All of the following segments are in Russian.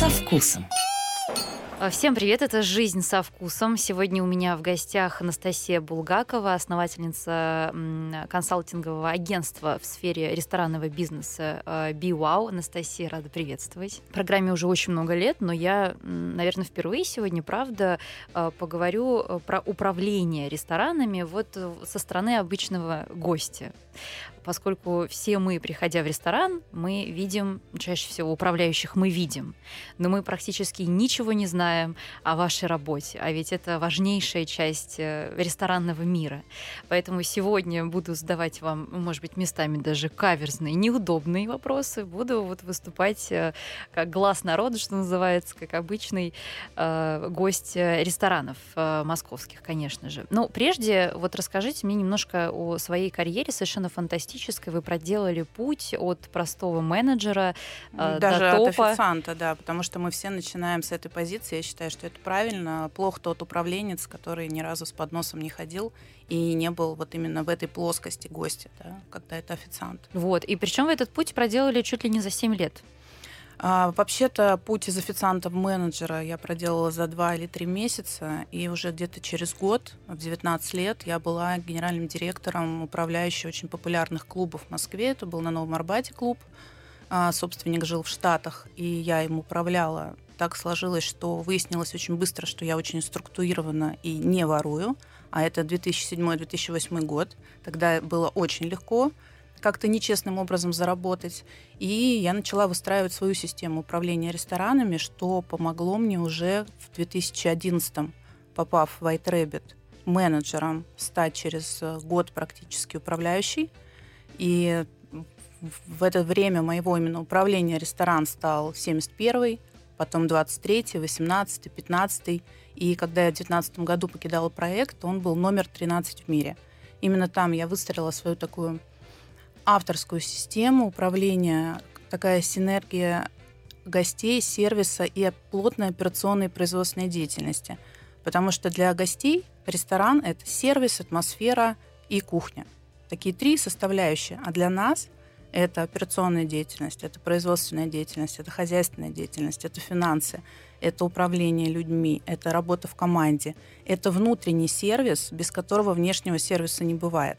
со вкусом. А, всем привет, это «Жизнь со вкусом». Сегодня у меня в гостях Анастасия Булгакова, основательница консалтингового агентства в сфере ресторанного бизнеса BeWow. Анастасия, рада приветствовать. В программе уже очень много лет, но я, наверное, впервые сегодня, правда, а, поговорю э, про управление ресторанами вот э, со стороны обычного гостя поскольку все мы, приходя в ресторан, мы видим, чаще всего управляющих мы видим, но мы практически ничего не знаем о вашей работе, а ведь это важнейшая часть э, ресторанного мира. Поэтому сегодня буду задавать вам, может быть, местами даже каверзные, неудобные вопросы, буду вот выступать э, как глаз народа, что называется, как обычный э, гость ресторанов э, московских, конечно же. Но прежде вот расскажите мне немножко о своей карьере, совершенно фантастической фантастической. Вы проделали путь от простого менеджера э, Даже до топа. от официанта, да, потому что мы все начинаем с этой позиции. Я считаю, что это правильно. Плохо тот управленец, который ни разу с подносом не ходил и не был вот именно в этой плоскости гостя, да, когда это официант. Вот. И причем вы этот путь проделали чуть ли не за 7 лет. А, вообще-то путь из официанта в менеджера я проделала за два или три месяца, и уже где-то через год, в 19 лет, я была генеральным директором управляющей очень популярных клубов в Москве. Это был на Новом Арбате клуб. А, собственник жил в Штатах, и я им управляла. Так сложилось, что выяснилось очень быстро, что я очень структурирована и не ворую. А это 2007-2008 год. Тогда было очень легко как-то нечестным образом заработать. И я начала выстраивать свою систему управления ресторанами, что помогло мне уже в 2011 попав в White Rabbit, менеджером, стать через э, год практически управляющей. И в это время моего именно управления ресторан стал 71-й, потом 23-й, 18-й, 15-й. И когда я в 2019 году покидала проект, он был номер 13 в мире. Именно там я выстроила свою такую авторскую систему управления, такая синергия гостей, сервиса и плотной операционной производственной деятельности. Потому что для гостей ресторан – это сервис, атмосфера и кухня. Такие три составляющие. А для нас это операционная деятельность, это производственная деятельность, это хозяйственная деятельность, это финансы, это управление людьми, это работа в команде, это внутренний сервис, без которого внешнего сервиса не бывает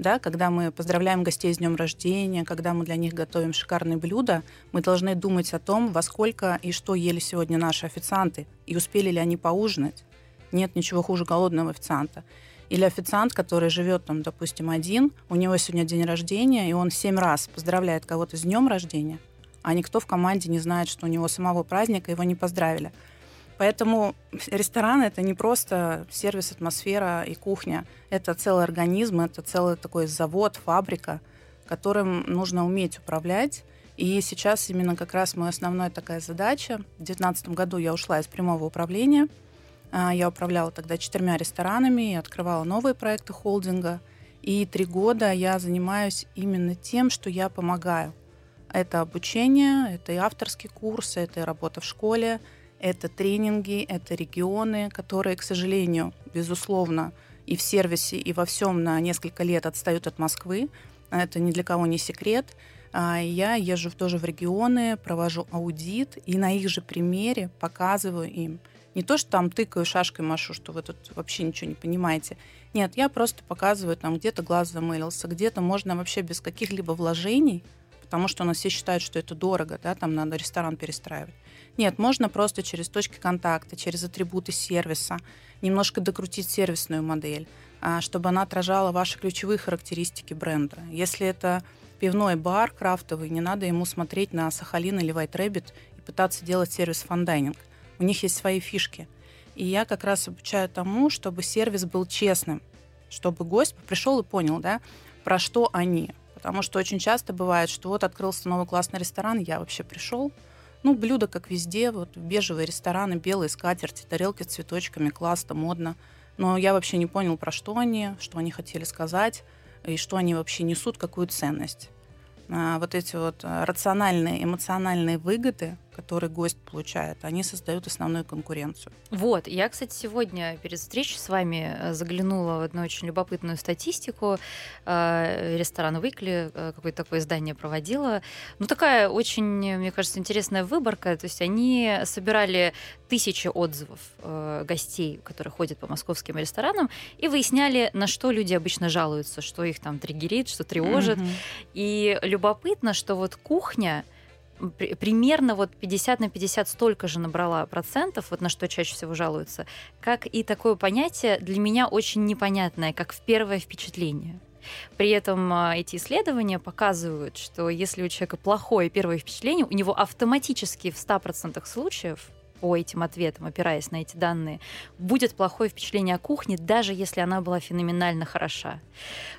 да, когда мы поздравляем гостей с днем рождения, когда мы для них готовим шикарные блюда, мы должны думать о том, во сколько и что ели сегодня наши официанты, и успели ли они поужинать. Нет ничего хуже голодного официанта. Или официант, который живет там, допустим, один, у него сегодня день рождения, и он семь раз поздравляет кого-то с днем рождения, а никто в команде не знает, что у него самого праздника его не поздравили. Поэтому ресторан это не просто сервис, атмосфера и кухня. Это целый организм, это целый такой завод, фабрика, которым нужно уметь управлять. И сейчас именно как раз моя основная такая задача. В 2019 году я ушла из прямого управления. А, я управляла тогда четырьмя ресторанами открывала новые проекты холдинга. И три года я занимаюсь именно тем, что я помогаю. Это обучение, это и авторские курсы, это и работа в школе, это тренинги, это регионы, которые, к сожалению, безусловно, и в сервисе, и во всем на несколько лет отстают от Москвы. Это ни для кого не секрет. А, я езжу тоже в регионы, провожу аудит, и на их же примере показываю им. Не то, что там тыкаю шашкой машу, что вы тут вообще ничего не понимаете. Нет, я просто показываю, там где-то глаз замылился, где-то можно вообще без каких-либо вложений, потому что у нас все считают, что это дорого, да, там надо ресторан перестраивать. Нет, можно просто через точки контакта, через атрибуты сервиса, немножко докрутить сервисную модель, а, чтобы она отражала ваши ключевые характеристики бренда. Если это пивной бар крафтовый, не надо ему смотреть на Сахалин или White Rabbit и пытаться делать сервис fine dining. У них есть свои фишки. И я как раз обучаю тому, чтобы сервис был честным, чтобы гость пришел и понял, да, про что они. Потому что очень часто бывает, что вот открылся новый классный ресторан, я вообще пришел, ну, блюда, как везде, вот бежевые рестораны, белые скатерти, тарелки с цветочками, классно, модно. Но я вообще не понял, про что они, что они хотели сказать, и что они вообще несут, какую ценность. А, вот эти вот а, рациональные, эмоциональные выгоды который гость получает, они создают основную конкуренцию. Вот, я, кстати, сегодня перед встречей с вами э, заглянула в одну очень любопытную статистику. Э, ресторан Выкли э, какое-то такое издание проводило. Ну, такая очень, мне кажется, интересная выборка. То есть они собирали тысячи отзывов гостей, которые ходят по московским ресторанам, и выясняли, на что люди обычно жалуются, что их там триггерит, что тревожит. Mm-hmm. И любопытно, что вот кухня — примерно вот 50 на 50 столько же набрала процентов, вот на что чаще всего жалуются, как и такое понятие для меня очень непонятное, как в первое впечатление. При этом а, эти исследования показывают, что если у человека плохое первое впечатление, у него автоматически в 100% случаев по этим ответам, опираясь на эти данные, будет плохое впечатление о кухне, даже если она была феноменально хороша.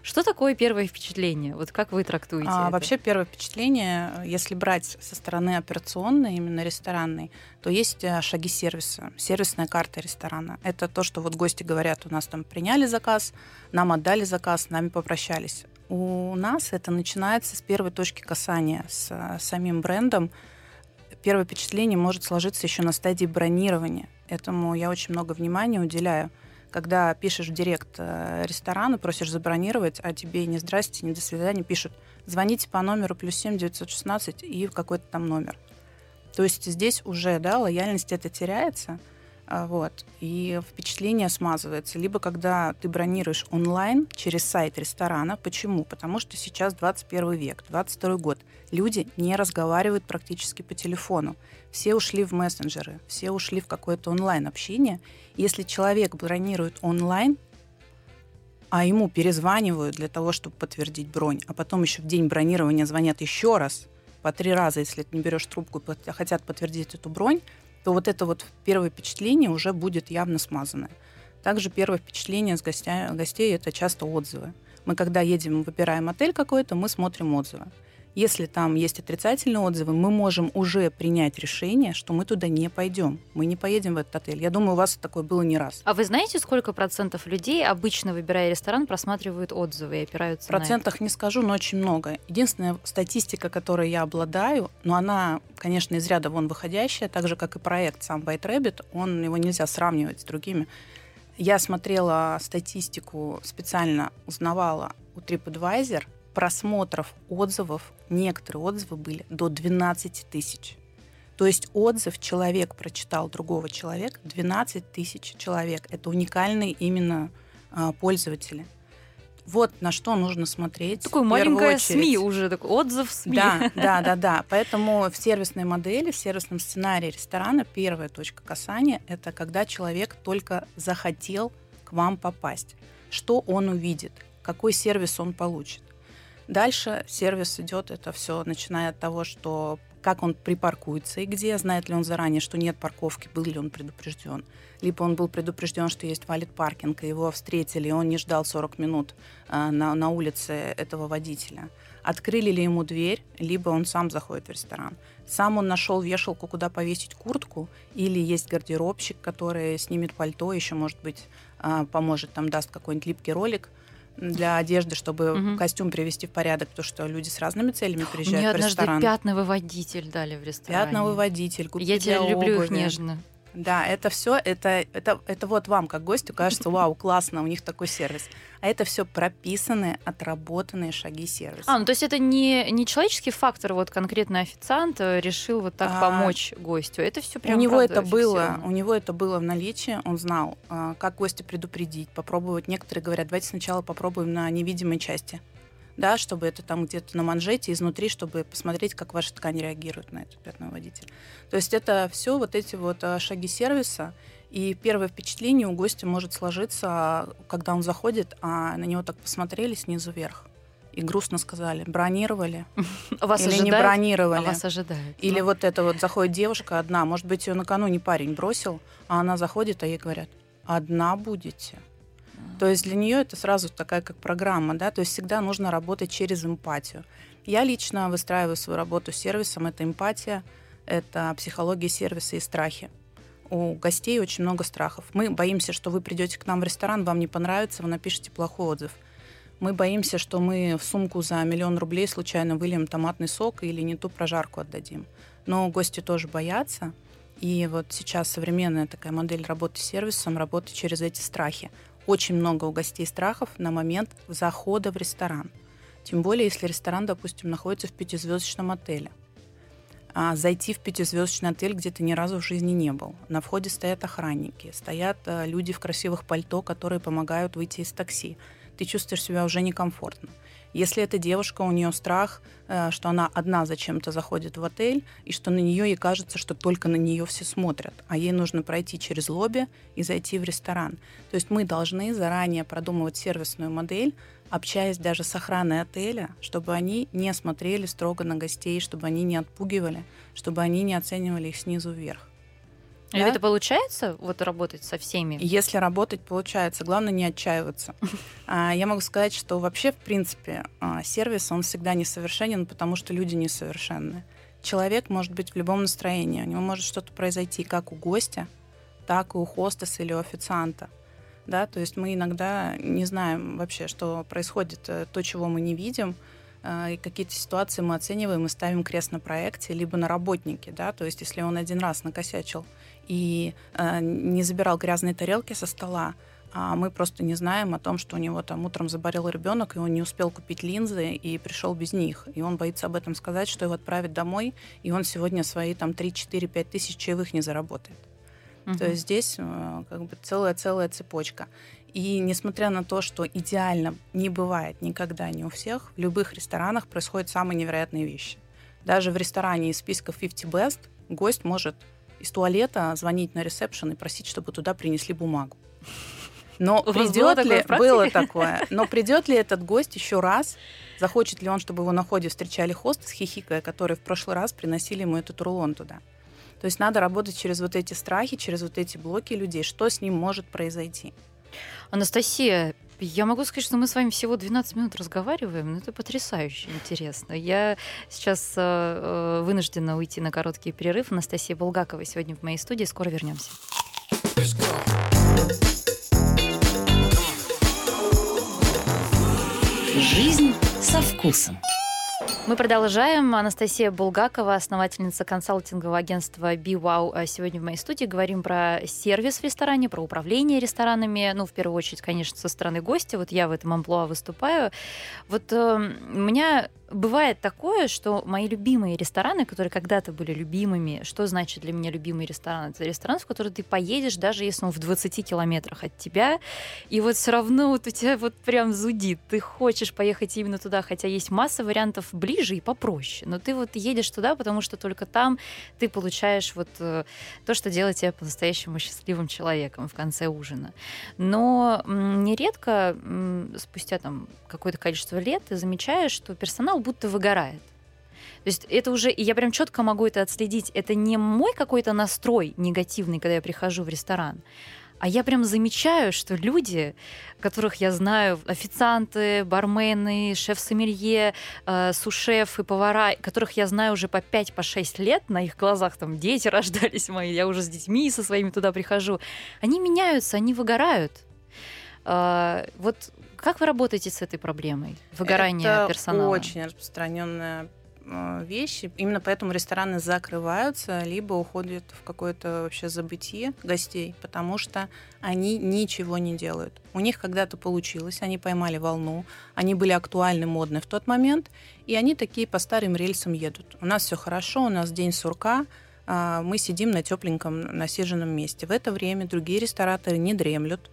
Что такое первое впечатление? Вот как вы трактуете а, это? Вообще первое впечатление, если брать со стороны операционной, именно ресторанной, то есть э, шаги сервиса, сервисная карта ресторана. Это то, что вот гости говорят, у нас там приняли заказ, нам отдали заказ, нами попрощались. У нас это начинается с первой точки касания с э, самим брендом, первое впечатление может сложиться еще на стадии бронирования. Этому я очень много внимания уделяю. Когда пишешь в директ э, ресторана, просишь забронировать, а тебе не здрасте, не до свидания, пишут, звоните по номеру плюс 7 916 и в какой-то там номер. То есть здесь уже, да, лояльность это теряется – вот, и впечатление смазывается. Либо когда ты бронируешь онлайн через сайт ресторана. Почему? Потому что сейчас 21 век, 22 год. Люди не разговаривают практически по телефону. Все ушли в мессенджеры, все ушли в какое-то онлайн-общение. Если человек бронирует онлайн, а ему перезванивают для того, чтобы подтвердить бронь, а потом еще в день бронирования звонят еще раз, по три раза, если ты не берешь трубку, хотят подтвердить эту бронь, то вот это вот первое впечатление уже будет явно смазанное. Также первое впечатление с гостя, гостей – это часто отзывы. Мы когда едем, выбираем отель какой-то, мы смотрим отзывы. Если там есть отрицательные отзывы, мы можем уже принять решение, что мы туда не пойдем. Мы не поедем в этот отель. Я думаю, у вас такое было не раз. А вы знаете, сколько процентов людей, обычно выбирая ресторан, просматривают отзывы и опираются В процентах не скажу, но очень много. Единственная статистика, которой я обладаю, но она, конечно, из ряда вон выходящая, так же, как и проект сам White Rabbit, он, его нельзя сравнивать с другими. Я смотрела статистику, специально узнавала у TripAdvisor – просмотров отзывов, некоторые отзывы были до 12 тысяч. То есть отзыв человек прочитал другого человека, 12 тысяч человек. Это уникальные именно а, пользователи. Вот на что нужно смотреть. Такой маленькая СМИ уже, такой отзыв СМИ. Да, да, да, да. Поэтому в сервисной модели, в сервисном сценарии ресторана первая точка касания – это когда человек только захотел к вам попасть. Что он увидит, какой сервис он получит. Дальше сервис идет, это все начиная от того, что как он припаркуется и где, знает ли он заранее, что нет парковки, был ли он предупрежден. Либо он был предупрежден, что есть валит паркинг, и его встретили, и он не ждал 40 минут э, на, на улице этого водителя. Открыли ли ему дверь, либо он сам заходит в ресторан. Сам он нашел вешалку, куда повесить куртку, или есть гардеробщик, который снимет пальто, еще, может быть, э, поможет, там даст какой-нибудь липкий ролик – для одежды, чтобы угу. костюм привести в порядок, потому что люди с разными целями приезжают Мне в ресторан. Мне однажды пятновыводитель дали в ресторане. Пятновыводитель, Я тебя люблю обуви. их нежно. Да, это все, это, это, это вот вам, как гостю, кажется, вау, классно, у них такой сервис. А это все прописанные, отработанные шаги сервиса. А, ну то есть это не, не человеческий фактор, вот конкретно официант э, решил вот так а, помочь гостю. Это все прям у него это было, у него это было в наличии, он знал, а, как гостя предупредить, попробовать. Некоторые говорят, давайте сначала попробуем на невидимой части да, чтобы это там где-то на манжете изнутри, чтобы посмотреть, как ваша ткань реагирует на этот пятновыводитель. То есть это все вот эти вот а, шаги сервиса, и первое впечатление у гостя может сложиться, когда он заходит, а на него так посмотрели снизу вверх и грустно сказали, бронировали вас или ожидают? не бронировали. А вас ожидают. Или да? вот это вот заходит девушка одна, может быть, ее накануне парень бросил, а она заходит, а ей говорят, одна будете. То есть для нее это сразу такая как программа, да, то есть всегда нужно работать через эмпатию. Я лично выстраиваю свою работу с сервисом, это эмпатия, это психология сервиса и страхи. У гостей очень много страхов. Мы боимся, что вы придете к нам в ресторан, вам не понравится, вы напишите плохой отзыв. Мы боимся, что мы в сумку за миллион рублей случайно выльем томатный сок или не ту прожарку отдадим. Но гости тоже боятся. И вот сейчас современная такая модель работы с сервисом, работы через эти страхи. Очень много у гостей страхов на момент захода в ресторан. Тем более, если ресторан, допустим, находится в пятизвездочном отеле. А зайти в пятизвездочный отель, где ты ни разу в жизни не был. На входе стоят охранники, стоят э, люди в красивых пальто, которые помогают выйти из такси ты чувствуешь себя уже некомфортно. Если эта девушка, у нее страх, э, что она одна зачем-то заходит в отель, и что на нее ей кажется, что только на нее все смотрят, а ей нужно пройти через лобби и зайти в ресторан. То есть мы должны заранее продумывать сервисную модель, общаясь даже с охраной отеля, чтобы они не смотрели строго на гостей, чтобы они не отпугивали, чтобы они не оценивали их снизу вверх. И да? это получается, вот работать со всеми? Если работать, получается. Главное не отчаиваться. А, я могу сказать, что вообще, в принципе, а, сервис, он всегда несовершенен, потому что люди несовершенны. Человек может быть в любом настроении. У него может что-то произойти как у гостя, так и у хостеса или у официанта. Да, то есть мы иногда не знаем вообще, что происходит, э, то, чего мы не видим, и какие-то ситуации мы оцениваем и ставим крест на проекте, либо на работнике, да, то есть если он один раз накосячил и э, не забирал грязные тарелки со стола, а мы просто не знаем о том, что у него там утром заболел ребенок, и он не успел купить линзы и пришел без них. И он боится об этом сказать, что его отправят домой, и он сегодня свои там 3-4-5 тысяч чаевых не заработает. Угу. То есть здесь э, как бы целая-целая цепочка. И несмотря на то, что идеально не бывает никогда не у всех, в любых ресторанах происходят самые невероятные вещи. Даже в ресторане из списка 50 Best гость может из туалета звонить на ресепшн и просить, чтобы туда принесли бумагу. Но У придет ли, было такое, но придет ли этот гость еще раз, захочет ли он, чтобы его на ходе встречали хосты с хихикая, которые в прошлый раз приносили ему этот рулон туда. То есть надо работать через вот эти страхи, через вот эти блоки людей, что с ним может произойти. Анастасия, я могу сказать, что мы с вами всего 12 минут разговариваем, но это потрясающе интересно. Я сейчас э, э, вынуждена уйти на короткий перерыв. Анастасия Булгакова сегодня в моей студии. Скоро вернемся. Жизнь со вкусом. Мы продолжаем. Анастасия Булгакова, основательница консалтингового агентства BeWow. А сегодня в моей студии говорим про сервис в ресторане, про управление ресторанами. Ну, в первую очередь, конечно, со стороны гостя. Вот я в этом амплуа выступаю. Вот э, у меня бывает такое, что мои любимые рестораны, которые когда-то были любимыми, что значит для меня любимый ресторан? Это ресторан, в который ты поедешь, даже если он в 20 километрах от тебя, и вот все равно вот у тебя вот прям зудит. Ты хочешь поехать именно туда, хотя есть масса вариантов ближе и попроще. Но ты вот едешь туда, потому что только там ты получаешь вот э, то, что делает тебя по-настоящему счастливым человеком в конце ужина. Но нередко, спустя там какое-то количество лет, ты замечаешь, что персонал будто выгорает. То есть это уже, и я прям четко могу это отследить. Это не мой какой-то настрой негативный, когда я прихожу в ресторан, а я прям замечаю, что люди, которых я знаю, официанты, бармены, шеф-сомелье, э, сушефы, повара, которых я знаю уже по 5-6 по лет, на их глазах там дети рождались мои, я уже с детьми со своими туда прихожу, они меняются, они выгорают. Э, вот как вы работаете с этой проблемой выгорания Это персонала? очень распространенная вещи. Именно поэтому рестораны закрываются, либо уходят в какое-то вообще забытие гостей, потому что они ничего не делают. У них когда-то получилось, они поймали волну, они были актуальны, модны в тот момент, и они такие по старым рельсам едут. У нас все хорошо, у нас день сурка, а, мы сидим на тепленьком насиженном месте. В это время другие рестораторы не дремлют,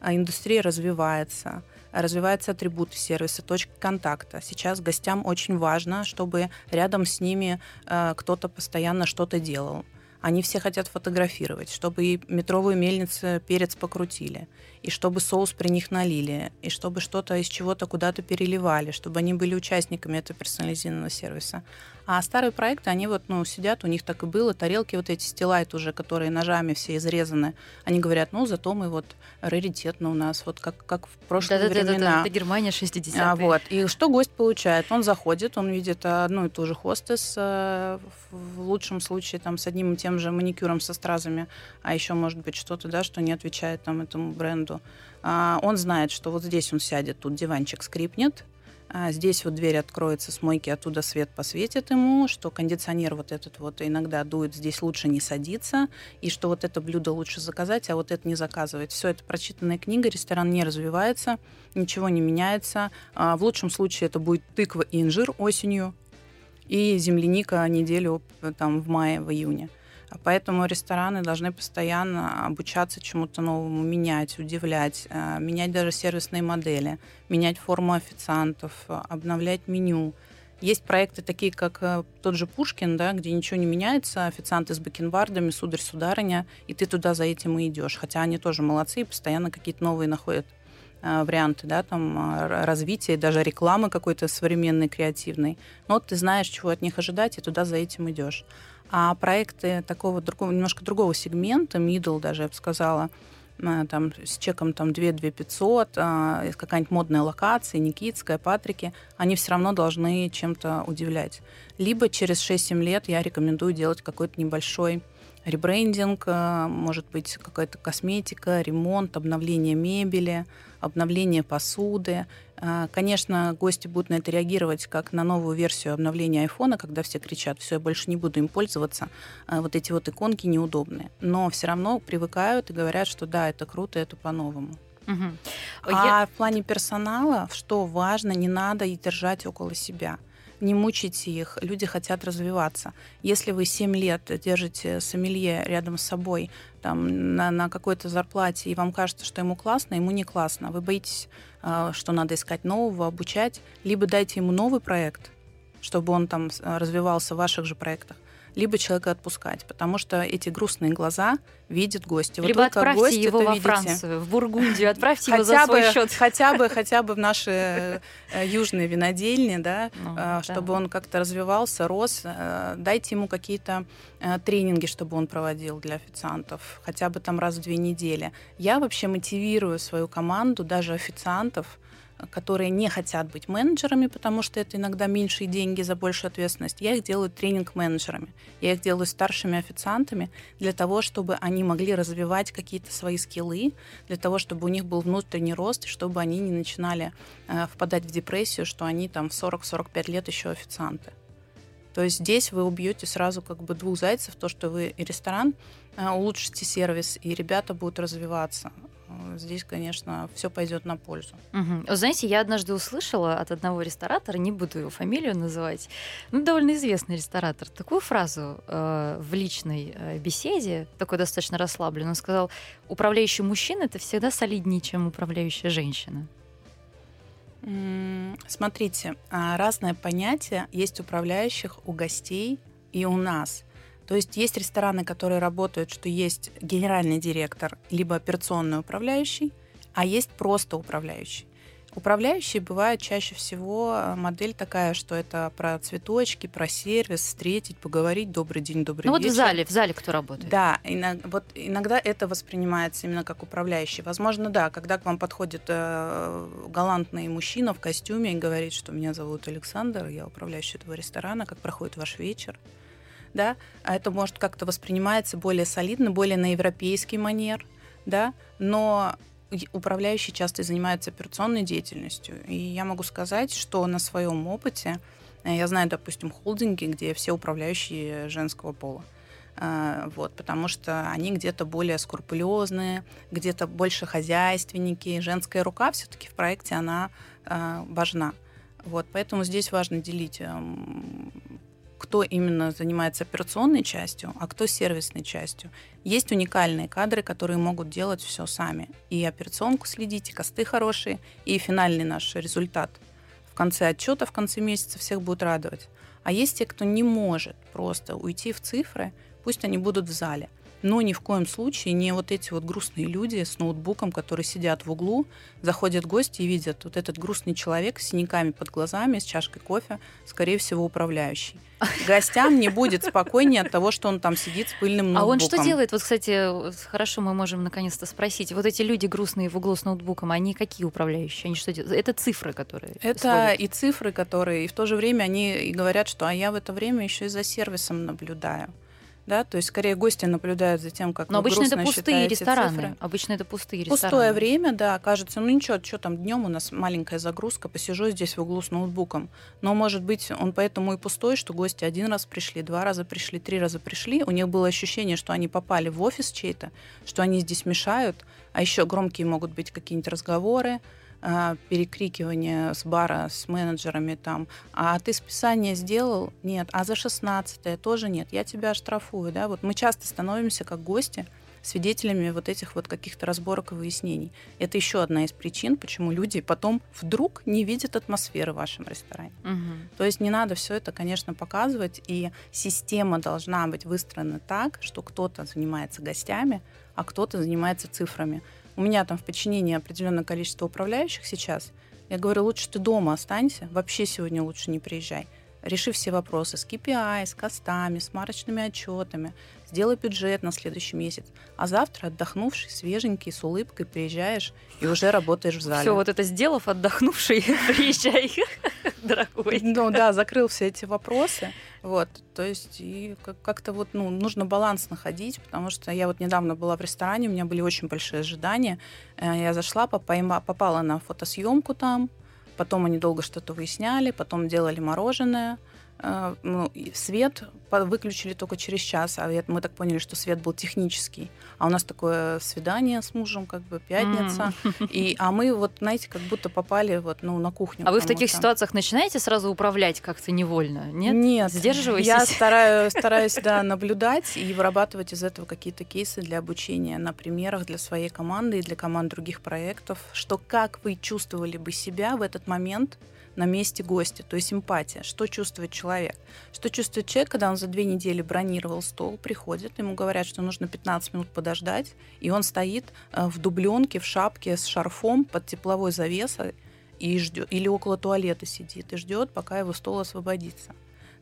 а индустрия развивается – развиваются атрибуты сервиса, точка контакта. Сейчас гостям очень важно, чтобы рядом с ними э, кто-то постоянно что-то делал. Они все хотят фотографировать, чтобы и метровую мельницу перец покрутили, и чтобы соус при них налили, и чтобы что-то из чего-то куда-то переливали, чтобы они были участниками этого персонализированного сервиса. А старые проекты, они вот, ну, сидят, у них так и было, тарелки вот эти стилайт уже, которые ножами все изрезаны, они говорят, ну, зато мы вот раритетно у нас, вот как, как в прошлые да, времена. Да, да, это Германия 60 а, вот. И что гость получает? Он заходит, он видит одну и ту же хостес, э, в лучшем случае там с одним и тем же маникюром со стразами, а еще может быть что-то, да, что не отвечает там этому бренду А, он знает, что вот здесь он сядет, тут диванчик скрипнет, а здесь вот дверь откроется с мойки, оттуда свет посветит ему, что кондиционер вот этот вот иногда дует, здесь лучше не садиться, и что вот это блюдо лучше заказать, а вот это не заказывать. Все это прочитанная книга, ресторан не развивается, ничего не меняется. А в лучшем случае это будет тыква и инжир осенью, и земляника неделю э, там в мае, в июне. Поэтому рестораны должны постоянно обучаться чему-то новому, менять, удивлять, э, менять даже сервисные модели, менять форму официантов, обновлять меню. Есть проекты такие, как э, тот же Пушкин, да, где ничего не меняется, официанты с бакенбардами, сударь, сударыня, и ты туда за этим и идешь. Хотя они тоже молодцы и постоянно какие-то новые находят э, варианты, да, там развития, даже рекламы какой-то современной, креативной. Но вот ты знаешь, чего от них ожидать, и туда за этим идешь. А проекты такого другого, немножко другого сегмента, middle даже, я бы сказала, э, там, с чеком там 2 2 500, а, какая-нибудь модная локация, Никитская, Патрики, они все равно должны чем-то удивлять. Либо через 6-7 лет я рекомендую делать какой-то небольшой ребрендинг, э, может быть какая-то косметика, ремонт, обновление мебели, обновление посуды. Э, конечно, гости будут на это реагировать как на новую версию обновления айфона, когда все кричат, все, я больше не буду им пользоваться, э, вот эти вот иконки неудобные. Но все равно привыкают и говорят, что да, это круто, это по-новому. Угу. А я... в плане персонала, что важно, не надо и держать около себя не мучайте их, люди хотят развиваться. Если вы 7 лет держите сомелье рядом с собой там, на, на какой-то зарплате, и вам кажется, что ему классно, ему не классно, вы боитесь, а, что надо искать нового, обучать, либо дайте ему новый проект, чтобы он там развивался в ваших же проектах, либо человека отпускать, потому что эти грустные глаза видят гости. Либо вот отправьте гость его во видите. Францию, в Бургундию, отправьте его за свой счет. Хотя бы, хотя бы в наши э, южные винодельни, да, ну, э, чтобы он как-то развивался, рос. Э, дайте ему какие-то тренинги, чтобы он проводил для официантов, хотя бы там раз в две недели. Я вообще мотивирую свою команду, даже официантов, которые не хотят быть менеджерами, потому что это иногда меньшие деньги за большую ответственность, я их делаю тренинг-менеджерами. Я их делаю старшими официантами для того, чтобы они могли развивать какие-то свои скиллы, для того, чтобы у них был внутренний рост, и чтобы они не начинали э, впадать в депрессию, что они там в 40-45 лет еще официанты. То есть здесь вы убьете сразу как бы двух зайцев, то, что вы и ресторан э, улучшите сервис, и ребята будут развиваться. Э, здесь, конечно, все пойдет на пользу. Угу. Знаете, я однажды услышала от одного ресторатора, не буду его фамилию называть, ну, довольно известный ресторатор, такую фразу э, в личной э, беседе, такой достаточно расслабленный, он сказал, управляющий мужчина это всегда солиднее, чем управляющая женщина. Смотрите, а, разное понятие есть управляющих у гостей и у нас. То есть есть рестораны, которые работают, что есть генеральный директор, либо операционный управляющий, а есть просто управляющий. Управляющий бывает чаще всего э, модель такая, что это про цветочки, про сервис, встретить, поговорить, добрый день, добрый ну, вечер. вот в зале, в зале кто работает? Да, иногда, вот иногда это воспринимается именно как управляющий. Возможно, да, когда к вам подходит э, галантный мужчина в костюме и говорит, что меня зовут Александр, я управляющий этого ресторана, как проходит ваш вечер да, а это может как-то воспринимается более солидно, более на европейский манер, да, но управляющие часто занимаются операционной деятельностью. И я могу сказать, что на своем опыте, э, я знаю, допустим, холдинги, где все управляющие женского пола. Э, вот, потому что они где-то более скрупулезные, где-то больше хозяйственники. Женская рука все-таки в проекте, она э, важна. Вот, поэтому здесь важно делить эм, кто именно занимается операционной частью, а кто сервисной частью. Есть уникальные кадры, которые могут делать все сами. И операционку следить, и косты хорошие, и финальный наш результат в конце отчета, в конце месяца всех будет радовать. А есть те, кто не может просто уйти в цифры, пусть они будут в зале но ни в коем случае не вот эти вот грустные люди с ноутбуком, которые сидят в углу, заходят гости и видят вот этот грустный человек с синяками под глазами, с чашкой кофе, скорее всего, управляющий. Гостям не будет спокойнее от того, что он там сидит с пыльным ноутбуком. А он что делает? Вот, кстати, хорошо, мы можем наконец-то спросить. Вот эти люди грустные в углу с ноутбуком, они какие управляющие? Они что делают? Это цифры, которые Это исходят. и цифры, которые... И в то же время они и говорят, что а я в это время еще и за сервисом наблюдаю да, то есть скорее гости наблюдают за тем, как Но обычно это пустые рестораны. цифры. Обычно это пустые рестораны. Пустое время, да, кажется, ну ничего, что там днем у нас маленькая загрузка, посижу здесь в углу с ноутбуком. Но может быть он поэтому и пустой, что гости один раз пришли, два раза пришли, три раза пришли, у них было ощущение, что они попали в офис чей-то, что они здесь мешают, а еще громкие могут быть какие-нибудь разговоры, а, перекрикивание с бара с менеджерами там, а ты списание сделал? Нет. А за 16 тоже нет. Я тебя оштрафую, да? Вот мы часто становимся как гости свидетелями вот этих вот каких-то разборок и выяснений. Это еще одна из причин, почему люди потом вдруг не видят атмосферы в вашем ресторане. Мгм. То есть не надо все это, конечно, показывать, и система должна быть выстроена так, что кто-то занимается гостями, а кто-то занимается цифрами. У меня там в подчинении определенное количество управляющих сейчас. Я говорю, лучше ты дома останься, вообще сегодня лучше не приезжай. Реши все вопросы с KPI, с костами, с марочными отчетами, сделай бюджет на следующий месяц. А завтра отдохнувший, свеженький, с улыбкой приезжаешь и уже работаешь в зале. Все вот это сделав, отдохнувший, приезжай, дорогой. Ну да, закрыл все эти вопросы. Вот, то есть и как- как-то вот, ну, нужно баланс находить, потому что я вот недавно была в ресторане, у меня были очень большие ожидания. Э, Я зашла, попала на фотосъемку там, потом они долго что-то выясняли, потом делали мороженое. Э, ну, свет выключили только через час, а мы так поняли, что свет был технический. А у нас такое свидание с мужем, как бы пятница. И, а мы вот, знаете, как будто попали вот, ну, на кухню. А вы в таких ситуациях начинаете сразу управлять как-то невольно? Нет? Нет. Сдерживаетесь? Я стараюсь, стараюсь да, наблюдать и вырабатывать из этого какие-то кейсы для обучения на примерах для своей команды и для команд других проектов, что как вы чувствовали бы себя в этот момент на месте гостя, то есть эмпатия, что чувствует человек. Что чувствует человек, когда он за две недели бронировал стол, приходит, ему говорят, что нужно 15 минут подождать, и он стоит э, в дубленке, в шапке с шарфом под тепловой завесой и ждет, или около туалета сидит и ждет, пока его стол освободится.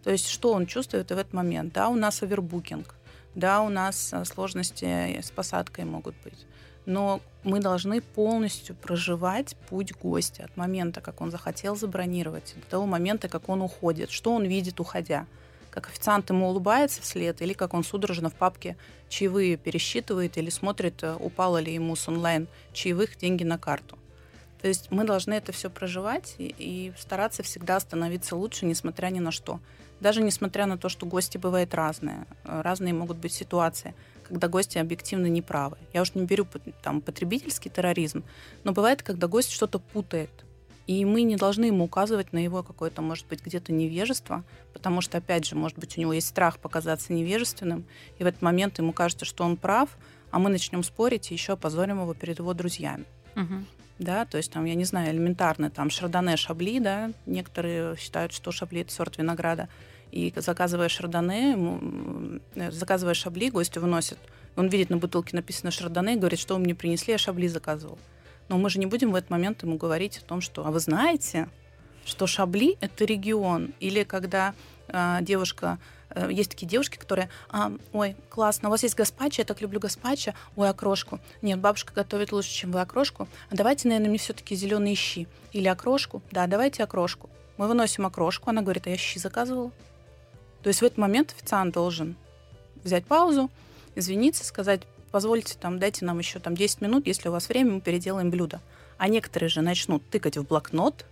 То есть что он чувствует в этот момент? Да, у нас овербукинг, да, у нас э, сложности с посадкой могут быть. Но мы должны полностью проживать путь гостя от момента, как он захотел забронировать, до того момента, как он уходит. Что он видит, уходя? Как официант ему улыбается вслед, или как он судорожно в папке чаевые пересчитывает, или смотрит, э, упало ли ему с онлайн чаевых деньги на карту. То есть мы должны это все проживать и, и стараться всегда становиться лучше, несмотря ни на что. Даже несмотря на то, что гости бывают разные. Э, Разные могут быть ситуации, когда гости объективно неправы. Я уж не беру там потребительский терроризм, но бывает, когда гость что-то путает. И мы не должны ему указывать на его какое-то, может быть, где-то невежество, потому что, опять же, может быть, у него есть страх показаться невежественным, и в этот момент ему кажется, что он прав, а мы начнем спорить и еще опозорим его перед его друзьями Мгм. да, то есть там, я не знаю, элементарно, там, шардоне, шабли, да, некоторые считают, что шабли – это сорт винограда, и заказывая шардоне, заказывая шабли, гостю выносит, он видит на бутылке написано шардоне, и говорит, что вы мне принесли, я шабли заказывал. Но мы же не будем в этот момент ему говорить о том, что, а вы знаете, что шабли – это регион, или когда а, девушка э, есть такие девушки, которые, а, ой, классно, у вас есть гаспачо, я так люблю гаспачо, ой, окрошку. Нет, бабушка готовит лучше, чем вы окрошку. А давайте, наверное, мне все-таки зеленые щи. Или окрошку. Да, давайте окрошку. Мы выносим окрошку, она говорит, а я щи заказывала. То есть в этот момент официант должен взять паузу, извиниться, сказать, позвольте, там, дайте нам еще там 10 минут, если у вас время, мы переделаем блюдо. А некоторые же начнут тыкать в блокнот,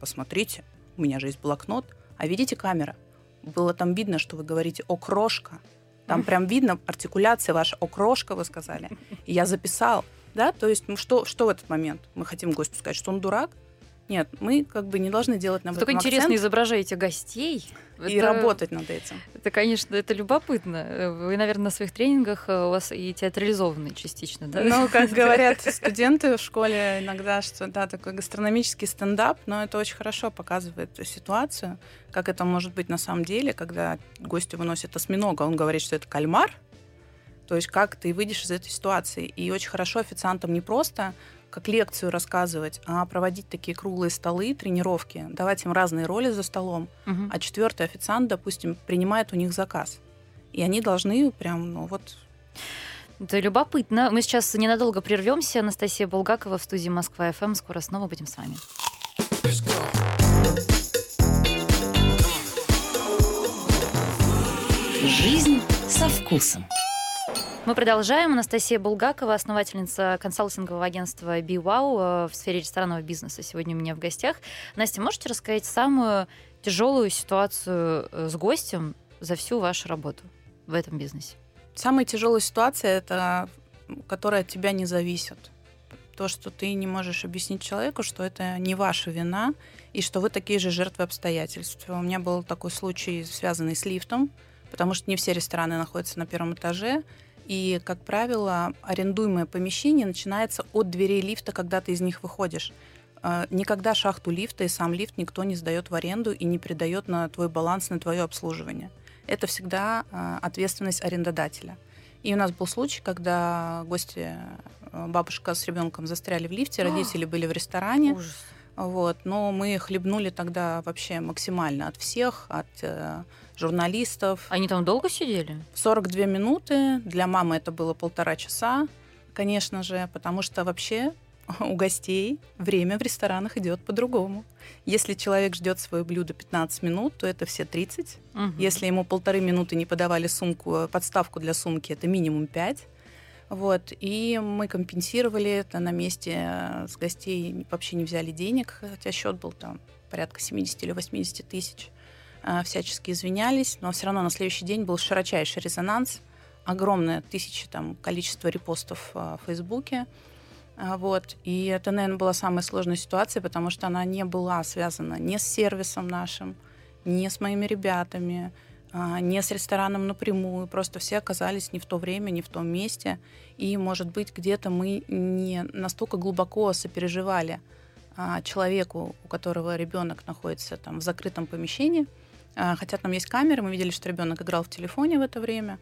посмотрите, у меня же есть блокнот, а видите камера, было там видно, что вы говорите «окрошка», там прям видно артикуляция ваша «окрошка», вы сказали. И я записал, да, то есть ну, что, что в этот момент? Мы хотим гостю сказать, что он дурак? Нет, мы как бы не должны делать на Только этом интересно акцент изображаете гостей. и Это- работать над этим. Это, конечно, это любопытно. Вы, наверное, на своих тренингах э, у вас и театрализованные частично, да? Ну, как говорят студенты в школе иногда, что да, такой гастрономический стендап, но это очень хорошо показывает ситуацию, как это может быть на самом деле, когда гостю выносят осьминога, он говорит, что это кальмар, то есть как ты выйдешь из этой ситуации. И очень хорошо официантам не просто как лекцию рассказывать, а проводить такие круглые столы, тренировки, давать им разные роли за столом, Мгм. а четвертый официант, допустим, принимает у них заказ. И они должны прям, ну вот, Это любопытно. Мы сейчас ненадолго прервемся. Анастасия Булгакова в студии Москва ФМ. Скоро снова будем с вами. Жизнь со вкусом. Мы продолжаем. Анастасия Булгакова, основательница консалтингового агентства BeWow в сфере ресторанного бизнеса. Сегодня у меня в гостях. Настя, можете рассказать самую тяжелую ситуацию э, с гостем за всю вашу работу в этом бизнесе? Самая тяжелая ситуация это которая от тебя не зависит. То, что ты не можешь объяснить человеку, что это не ваша вина, и что вы такие же жертвы обстоятельств. У меня был такой случай, связанный с лифтом, потому что не все рестораны находятся на первом этаже, и, как правило, арендуемое помещение начинается от дверей лифта, когда ты из них выходишь. А, никогда шахту лифта и сам лифт никто не сдает в аренду и не передает на твой баланс, на твое обслуживание. Это всегда а, ответственность арендодателя. И у нас был случай, когда гости, а, бабушка с ребенком застряли в лифте, родители были в ресторане. Ужас. Вот, но мы хлебнули тогда вообще максимально от всех, от э, журналистов. Они там долго сидели? 42 минуты. Для мамы это было полтора часа, конечно же, потому что вообще у гостей время в ресторанах идет по-другому. Если человек ждет свое блюдо 15 минут, то это все 30. Угу. Если ему полторы минуты не подавали сумку, э, подставку для сумки, это минимум 5. Вот, и мы компенсировали это на месте э, с гостей, вообще не взяли денег, хотя счет был там порядка 70 или 80 тысяч. Э, всячески извинялись, но все равно на следующий день был широчайший резонанс, огромное тысячи там количество репостов э, в Фейсбуке. Э, вот. И это, наверное, была самая сложная ситуация, потому что она не была связана ни с сервисом нашим, ни с моими ребятами, не с рестораном напрямую. Просто все оказались не в то время, не в том месте. И, может быть, где-то мы не настолько глубоко сопереживали человеку, у которого ребенок находится там в закрытом помещении, хотя там есть камеры, мы видели, что ребенок играл в телефоне в это время.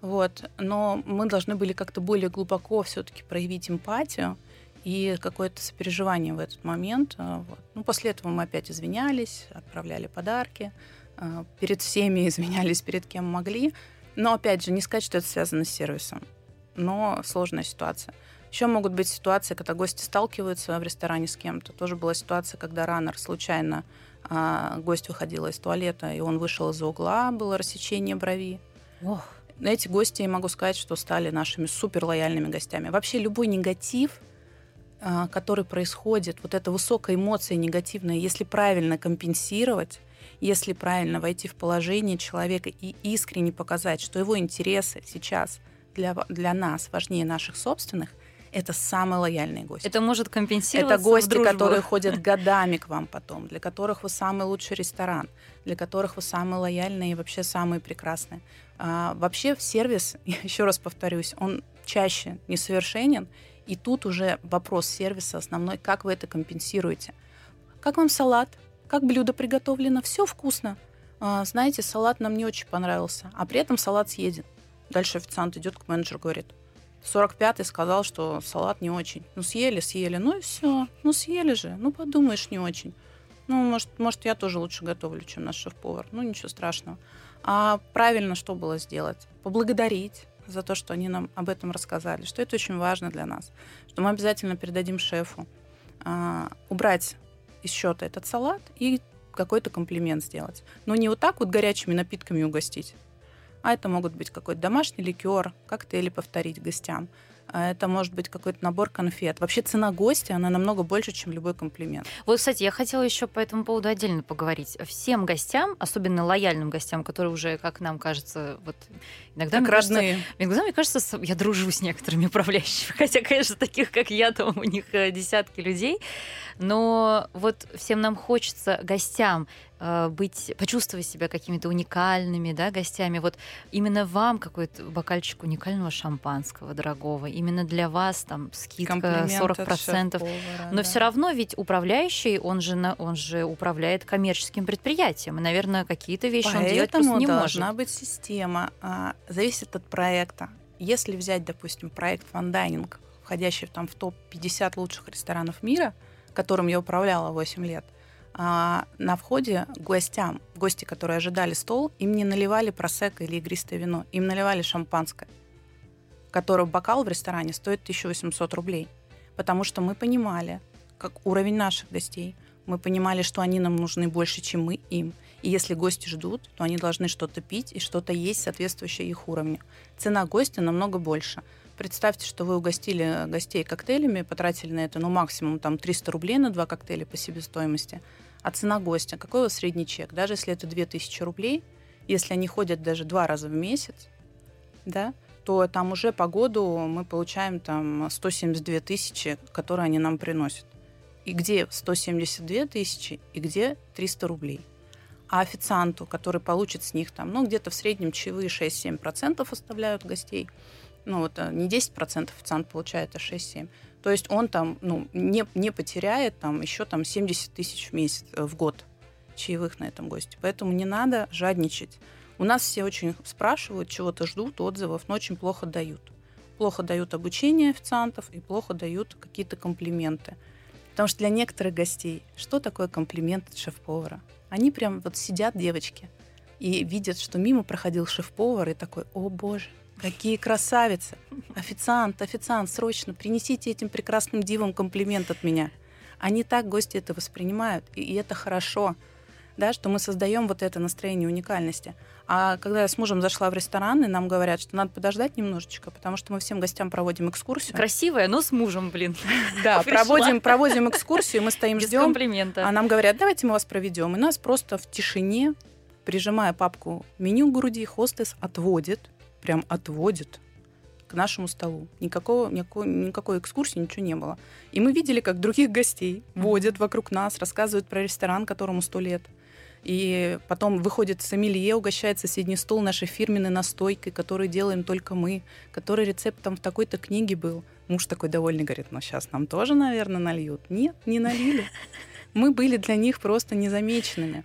Вот. Но мы должны были как-то более глубоко все-таки проявить эмпатию и какое-то сопереживание в этот момент. А, вот. Ну, после этого мы опять извинялись, отправляли подарки, а, перед всеми извинялись, перед кем могли. Но, опять же, не сказать, что это связано с сервисом. Но сложная ситуация. Еще могут быть ситуации, когда гости сталкиваются в ресторане с кем-то. Тоже была ситуация, когда раннер случайно а, гость выходила из туалета, и он вышел из-за угла, было рассечение брови. Ох. Эти гости, я могу сказать, что стали нашими супер лояльными гостями. Вообще любой негатив, а, который происходит, вот эта высокая эмоция негативная, если правильно компенсировать, если правильно войти в положение человека и искренне показать, что его интересы сейчас для, для нас важнее наших собственных, это самые лояльные гости. Это может компенсироваться Это гости, которые ходят годами к вам потом, для которых вы самый лучший ресторан, для которых вы самые лояльные и вообще самые прекрасные. А, вообще сервис, еще раз повторюсь, он чаще несовершенен, и тут уже вопрос сервиса основной, как вы это компенсируете. Как вам салат? Как блюдо приготовлено? Все вкусно. А, знаете, салат нам не очень понравился, а при этом салат съеден. Дальше официант идет к менеджеру, говорит, 45-й сказал, что салат не очень. Ну, съели, съели. Ну и все. Ну, съели же. Ну, подумаешь, не очень. Ну, может, может, я тоже лучше готовлю, чем наш шеф-повар. Ну, ничего страшного. А правильно что было сделать? Поблагодарить за то, что они нам об этом рассказали, что это очень важно для нас, что мы обязательно передадим шефу, а, убрать из счета этот салат и какой-то комплимент сделать. Но не вот так вот горячими напитками угостить, а это могут быть какой-то домашний ликер, коктейли повторить гостям. А это может быть какой-то набор конфет. Вообще цена гостя, она намного больше, чем любой комплимент. Вот, кстати, я хотела еще по этому поводу отдельно поговорить. Всем гостям, особенно лояльным гостям, которые уже, как нам кажется, вот иногда... Как родные. Кажется, иногда, мне кажется, я дружу с некоторыми управляющими, хотя, конечно, таких, как я, там у них э, десятки людей. Но вот всем нам хочется гостям быть, почувствовать себя какими-то уникальными да, гостями. Вот именно вам какой-то бокальчик уникального шампанского дорогого, именно для вас там скидка Комплимент 40%. Но да. все равно ведь управляющий, он же, он же управляет коммерческим предприятием. И, наверное, какие-то вещи Поэтому он делать просто не должна может. быть система. А, зависит от проекта. Если взять, допустим, проект fine dining, входящий там в топ-50 лучших ресторанов мира, которым я управляла 8 лет, а, на входе гостям, гости, которые ожидали стол, им не наливали просекко или игристое вино, им наливали шампанское, которое бокал в ресторане стоит 1800 рублей. Потому что мы понимали, как уровень наших гостей, Мы понимали, что они нам нужны больше, чем мы им. И если гости ждут, то они должны что-то пить и что-то есть, соответствующее их уровню. Цена гостя намного больше. Представьте, что вы угостили гостей коктейлями, потратили на это, ну, максимум там 300 рублей на два коктейля по себестоимости. А цена гостя, какой у вас средний чек? Даже если это 2000 рублей, если они ходят даже два раза в месяц, да, то там уже по году мы получаем там 172 тысячи, которые они нам приносят. И где 172 тысячи, и где 300 рублей. А официанту, который получит с них там, ну, где-то в среднем чаевые 6-7% оставляют гостей, ну, вот э, не 10% официант получает, а 6-7%. То есть он там, ну, не, не потеряет там еще там 70 тысяч в месяц, э, в год чаевых на этом госте. Поэтому не надо жадничать. У нас все очень спрашивают, чего-то ждут, отзывов, но очень плохо дают. Плохо дают обучение официантов и плохо дают какие-то комплименты. Потому что для некоторых гостей, что такое комплимент от шеф-повара? Они прям вот сидят, девочки, и видят, что мимо проходил шеф-повар, и такой, о боже, какие красавицы! Официант, официант, срочно принесите этим прекрасным дивам комплимент от меня. Они так гости это воспринимают, и это хорошо да, что мы создаем вот это настроение уникальности. А когда я с мужем зашла в ресторан, и нам говорят, что надо подождать немножечко, потому что мы всем гостям проводим экскурсию. Красивая, но с мужем, блин. Да, проводим, проводим экскурсию, мы стоим, Без ждем. комплимента. А нам говорят, давайте мы вас проведем. И нас просто в тишине, прижимая папку меню к груди, хостес отводит, прям отводит к нашему столу. Никакого, никакой, никакой экскурсии, ничего не было. И мы видели, как других гостей водят вокруг нас, рассказывают про ресторан, которому сто лет. И потом выходит сомелье, угощает соседний стол нашей фирменной настойкой, которую делаем только мы, который рецепт там в такой-то книге был. Муж такой довольный говорит, ну сейчас нам тоже, наверное, нальют. Нет, не налили. Мы были для них просто незамеченными.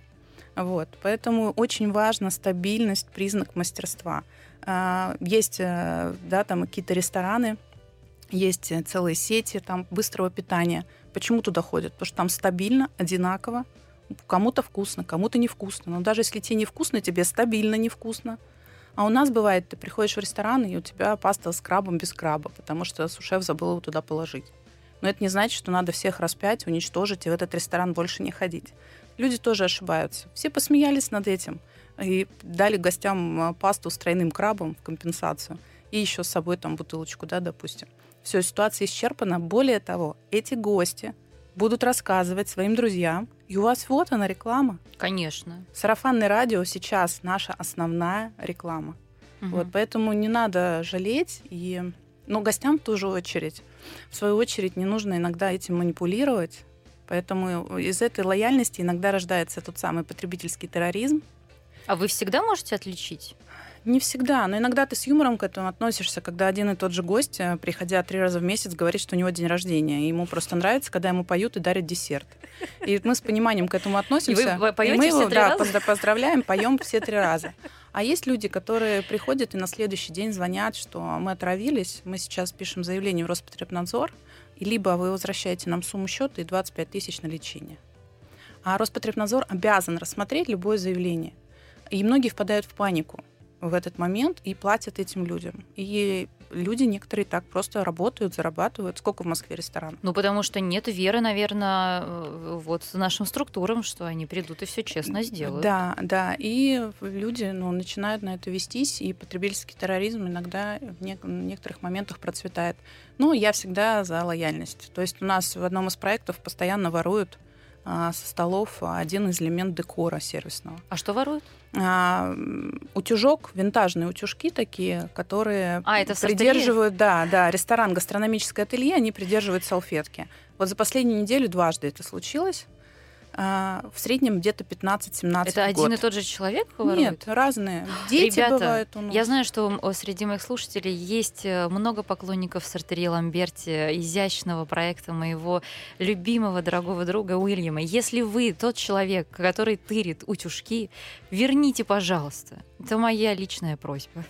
Вот. Поэтому очень важна стабильность, признак мастерства. А, есть э, да, там какие-то рестораны, есть целые сети там быстрого питания. Почему туда ходят? Потому что там стабильно, одинаково, Кому-то вкусно, кому-то невкусно. Но даже если тебе невкусно, тебе стабильно невкусно. А у нас бывает, ты приходишь в ресторан, и у тебя паста с крабом без краба, потому что сушеф забыл его туда положить. Но это не значит, что надо всех распять, уничтожить и в этот ресторан больше не ходить. Люди тоже ошибаются. Все посмеялись над этим и дали гостям а, пасту с тройным крабом в компенсацию. И еще с собой там бутылочку, да, допустим. Все, ситуация исчерпана. Более того, эти гости будут рассказывать своим друзьям, и у вас вот она реклама. Конечно. Сарафанное радио сейчас наша основная реклама. Угу. Вот, поэтому не надо жалеть и, но гостям в ту же очередь. В свою очередь не нужно иногда этим манипулировать. Поэтому из этой лояльности иногда рождается тот самый потребительский терроризм. А вы всегда можете отличить? Не всегда, но иногда ты с юмором к этому относишься, когда один и тот же гость, э, приходя три раза в месяц, говорит, что у него день рождения, и ему просто нравится, когда ему поют и дарят десерт. И мы с пониманием к этому относимся. И вы поете и мы его да, раза? поздравляем, поем все три раза. А есть люди, которые приходят и на следующий день звонят, что мы отравились, мы сейчас пишем заявление в Роспотребнадзор, и либо вы возвращаете нам сумму счета и 25 тысяч на лечение. А Роспотребнадзор обязан рассмотреть любое заявление. И многие впадают в панику в этот момент и платят этим людям. И люди некоторые так просто работают, зарабатывают. Сколько в Москве ресторанов? Ну, потому что нет веры, наверное, э, вот нашим структурам, что они придут и все честно сделают. Да, да. И люди ну, начинают на это вестись, и потребительский терроризм иногда в некоторых моментах процветает. Ну, я всегда за лояльность. То есть у нас в одном из проектов постоянно воруют со столов один из элемент декора сервисного. А что воруют? А, утюжок, винтажные утюжки такие, которые а, это придерживают, да, да, ресторан, гастрономическое ателье, они придерживают салфетки. Вот за последнюю неделю дважды это случилось. А, в среднем где-то 15-17 Это один год. и тот же человек ворует? Нет, разные. Дети Ребята, бывают у нас. Я знаю, что среди моих слушателей есть э, много поклонников Сартерье Ламберти, изящного проекта моего любимого дорогого друга Уильяма. Если вы тот человек, который тырит утюжки, верните, пожалуйста. Это моя личная просьба.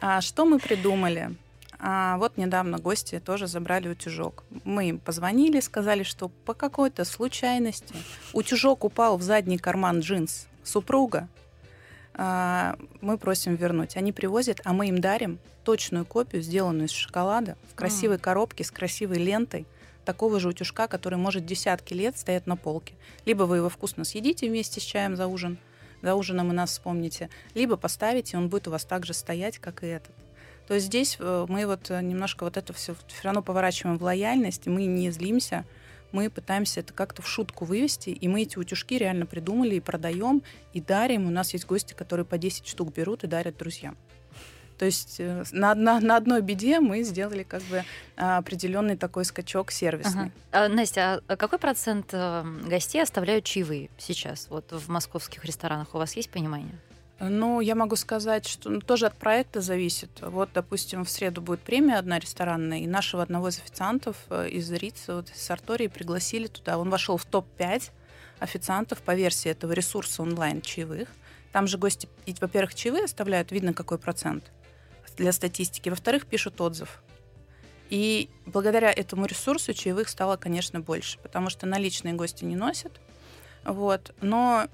А что мы придумали? А вот недавно гости тоже забрали утюжок. Мы им позвонили, сказали, что по какой-то случайности утюжок упал в задний карман джинс супруга. А, мы просим вернуть. Они привозят, а мы им дарим точную копию, сделанную из шоколада, в красивой коробке с красивой лентой, такого же утюжка, который может десятки лет стоять на полке. Либо вы его вкусно съедите вместе с чаем за ужин, за ужином и нас вспомните, либо поставите, он будет у вас так же стоять, как и этот. То здесь э, мы вот э, немножко вот это все все равно поворачиваем в лояльность, мы не злимся, мы пытаемся это как-то в шутку вывести, и мы эти утюжки реально придумали и продаем, и дарим. У нас есть гости, которые по 10 штук берут и дарят друзьям. То есть э, на, на, на одной беде мы сделали как бы определенный такой скачок сервисный. Ага. А, Настя, а какой процент э, гостей оставляют чаевые сейчас вот в московских ресторанах? У вас есть понимание? Ну, я могу сказать, что ну, тоже от проекта зависит. Вот, допустим, в среду будет премия одна ресторанная, и нашего одного из официантов э, из Рица, вот из Сартории, пригласили туда. Он вошел в топ-5 официантов по версии этого ресурса онлайн чаевых. Там же гости, во-первых, чаевые оставляют, видно, какой процент для статистики. Во-вторых, пишут отзыв. И благодаря этому ресурсу чаевых стало, конечно, больше, потому что наличные гости не носят. Вот. Но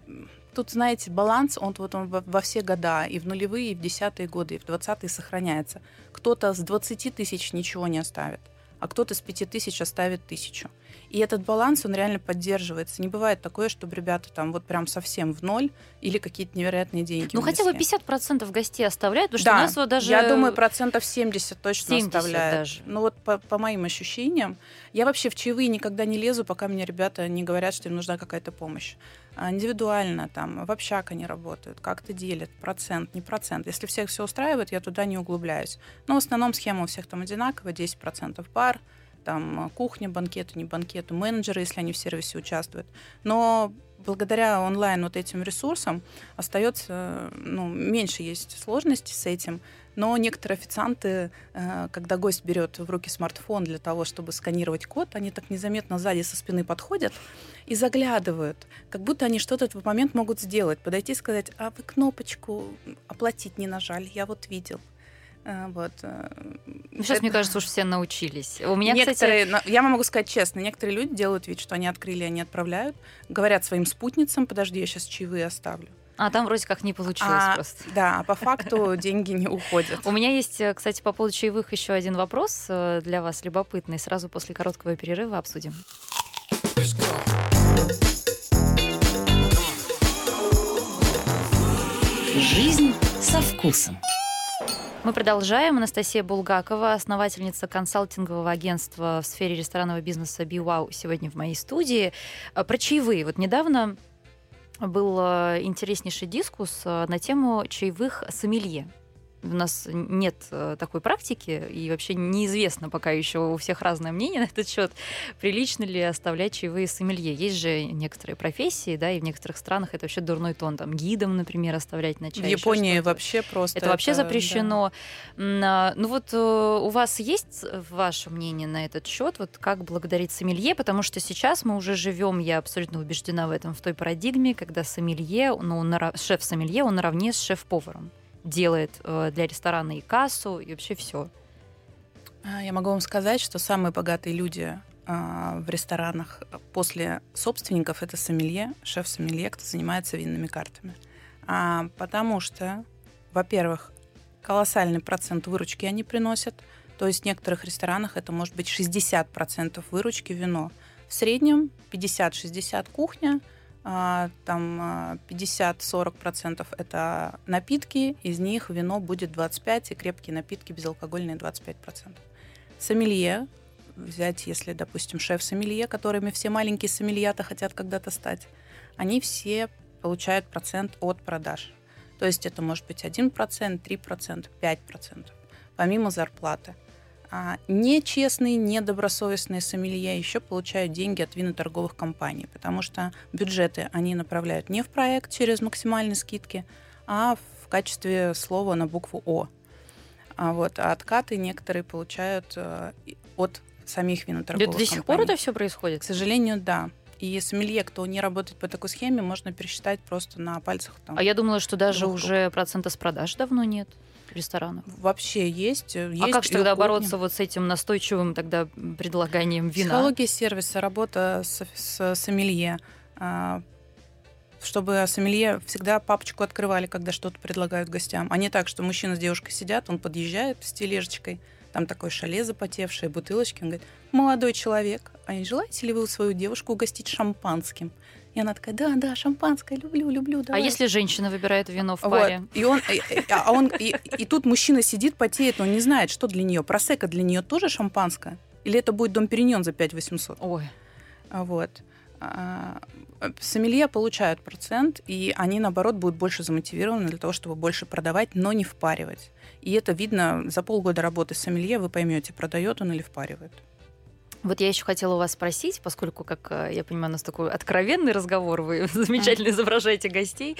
тут, знаете, баланс, он вот он во все года, и в нулевые, и в десятые годы, и в двадцатые сохраняется. Кто-то с 20 тысяч ничего не оставит, а кто-то с 5 тысяч оставит тысячу. И этот баланс, он реально поддерживается. Не бывает такое, чтобы ребята там вот прям совсем в ноль или какие-то невероятные деньги Ну, хотя бы 50% гостей оставляют, потому да, что у нас вот даже... я думаю, процентов 70 точно 70 оставляют. даже. Ну, вот по, по моим ощущениям. Я вообще в чаевые никогда не лезу, пока мне ребята не говорят, что им нужна какая-то помощь. А индивидуально там, в общак они работают, как-то делят, процент, не процент. Если всех все устраивает, я туда не углубляюсь. Но в основном схема у всех там одинаковая, 10% бар, там э, кухня, банкеты, не банкеты, менеджеры, если они в сервисе участвуют. Но благодаря онлайн вот этим ресурсам остается, ну, меньше есть сложностей с этим, но некоторые официанты, э, когда гость берет в руки смартфон для того, чтобы сканировать код, они так незаметно сзади со спины подходят и заглядывают, как будто они что-то в этот момент могут сделать, подойти и сказать, а вы кнопочку оплатить не нажали, я вот видел. Э, вот. Э, ну, сейчас, это... мне кажется, уж все научились. У меня, некоторые, кстати... Я могу сказать честно, некоторые люди делают вид, что они открыли, они отправляют, говорят своим спутницам, подожди, я сейчас чаевые оставлю. А там вроде как не получилось а, просто. Да, а по факту деньги не уходят. У меня есть, э, кстати, по поводу чаевых еще один вопрос для вас любопытный. Сразу после короткого перерыва обсудим. Жизнь со вкусом. Мы продолжаем. Анастасия Булгакова, основательница консалтингового агентства в сфере ресторанного бизнеса BeWow, сегодня в моей студии. А, про чаевые. Вот недавно был э, интереснейший дискус э, на тему чаевых сомелье у нас нет э, такой практики, и вообще неизвестно пока еще у всех разное мнение на этот счет, прилично ли оставлять чаевые сомелье. Есть же некоторые профессии, да, и в некоторых странах это вообще дурной тон, там, гидом, например, оставлять на чай. В Японии вообще просто... Это, это вообще запрещено. Да. Ну вот э, у вас есть ваше мнение на этот счет, вот как благодарить сомелье, потому что сейчас мы уже живем, я абсолютно убеждена в этом, в той парадигме, когда сомелье, ну, шеф-сомелье, он наравне с шеф-поваром делает э, для ресторана и кассу, и вообще все. А, я могу вам сказать, что самые богатые люди а, в ресторанах после собственников это сомелье, шеф-сомелье, кто занимается винными картами. А, потому что, во-первых, колоссальный процент выручки они приносят. То есть в некоторых ресторанах это может быть 60% выручки вино. В среднем 50-60 кухня, там 50-40% а, это напитки, из них вино будет 25%, и крепкие напитки безалкогольные 25%. Сомелье, взять, если, допустим, шеф-сомелье, которыми все маленькие сомельята хотят когда-то стать, они все получают процент от продаж. То есть это может быть 1%, 3%, 5%, помимо зарплаты. А нечестные, недобросовестные сомелье еще получают деньги от виноторговых компаний, потому что бюджеты они направляют не в проект через максимальные скидки, а в качестве слова на букву О. А вот а откаты некоторые получают э, от самих виноторговых компаний. До сих пор это все происходит? К сожалению, да. И сомелье, кто не работает по такой схеме, можно пересчитать просто на пальцах. Там, а я думала, что даже уже процента с продаж давно нет ресторанов? Вообще есть. Э, есть а как же тогда кухня. бороться вот с этим настойчивым тогда предлаганием вина? Психология сервиса, работа с, с сомелье. А, чтобы сомелье всегда папочку открывали, когда что-то предлагают гостям. А не так, что мужчина с девушкой сидят, он подъезжает с тележечкой, Там такое шале запотевшее, бутылочки. Он говорит, молодой человек, а не желаете ли вы свою девушку угостить шампанским? И она такая, да, да, шампанское, люблю, люблю, А давай. если женщина выбирает вино в Вот. паре? И он, и, и- а он, и, и тут мужчина сидит, потеет, он не знает, что для нее. Просека для нее тоже шампанское? Или это будет дом Периньон за 5 800? Ой, А Вот. А, Сомелье получают процент, и они, наоборот, будут больше замотивированы для того, чтобы больше продавать, но не впаривать. И это видно за полгода работы с сомелье, вы поймете, продает он или впаривает. Вот я еще хотела у вас спросить, поскольку, как э, я понимаю, у нас такой откровенный разговор, вы замечательно изображаете гостей.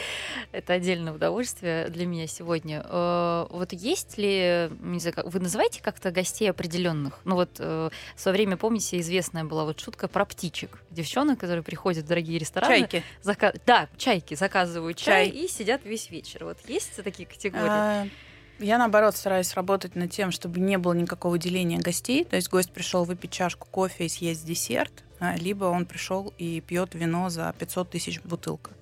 Это отдельное удовольствие для меня сегодня. Э, Вот есть ли, не знаю, вы называете как-то гостей определенных? Ну вот э, в свое время, помните, известная была вот шутка про птичек. Девчонок, которые приходят в дорогие рестораны. Чайки. зака- Да, чайки заказывают чай, Чай. и сидят весь вечер. Вот есть такие категории? А, Я, наоборот, стараюсь работать над тем, чтобы не было никакого деления гостей. То есть гость пришел выпить чашку кофе и съесть десерт, а, либо он пришел и пьет вино за 500 тысяч бутылка.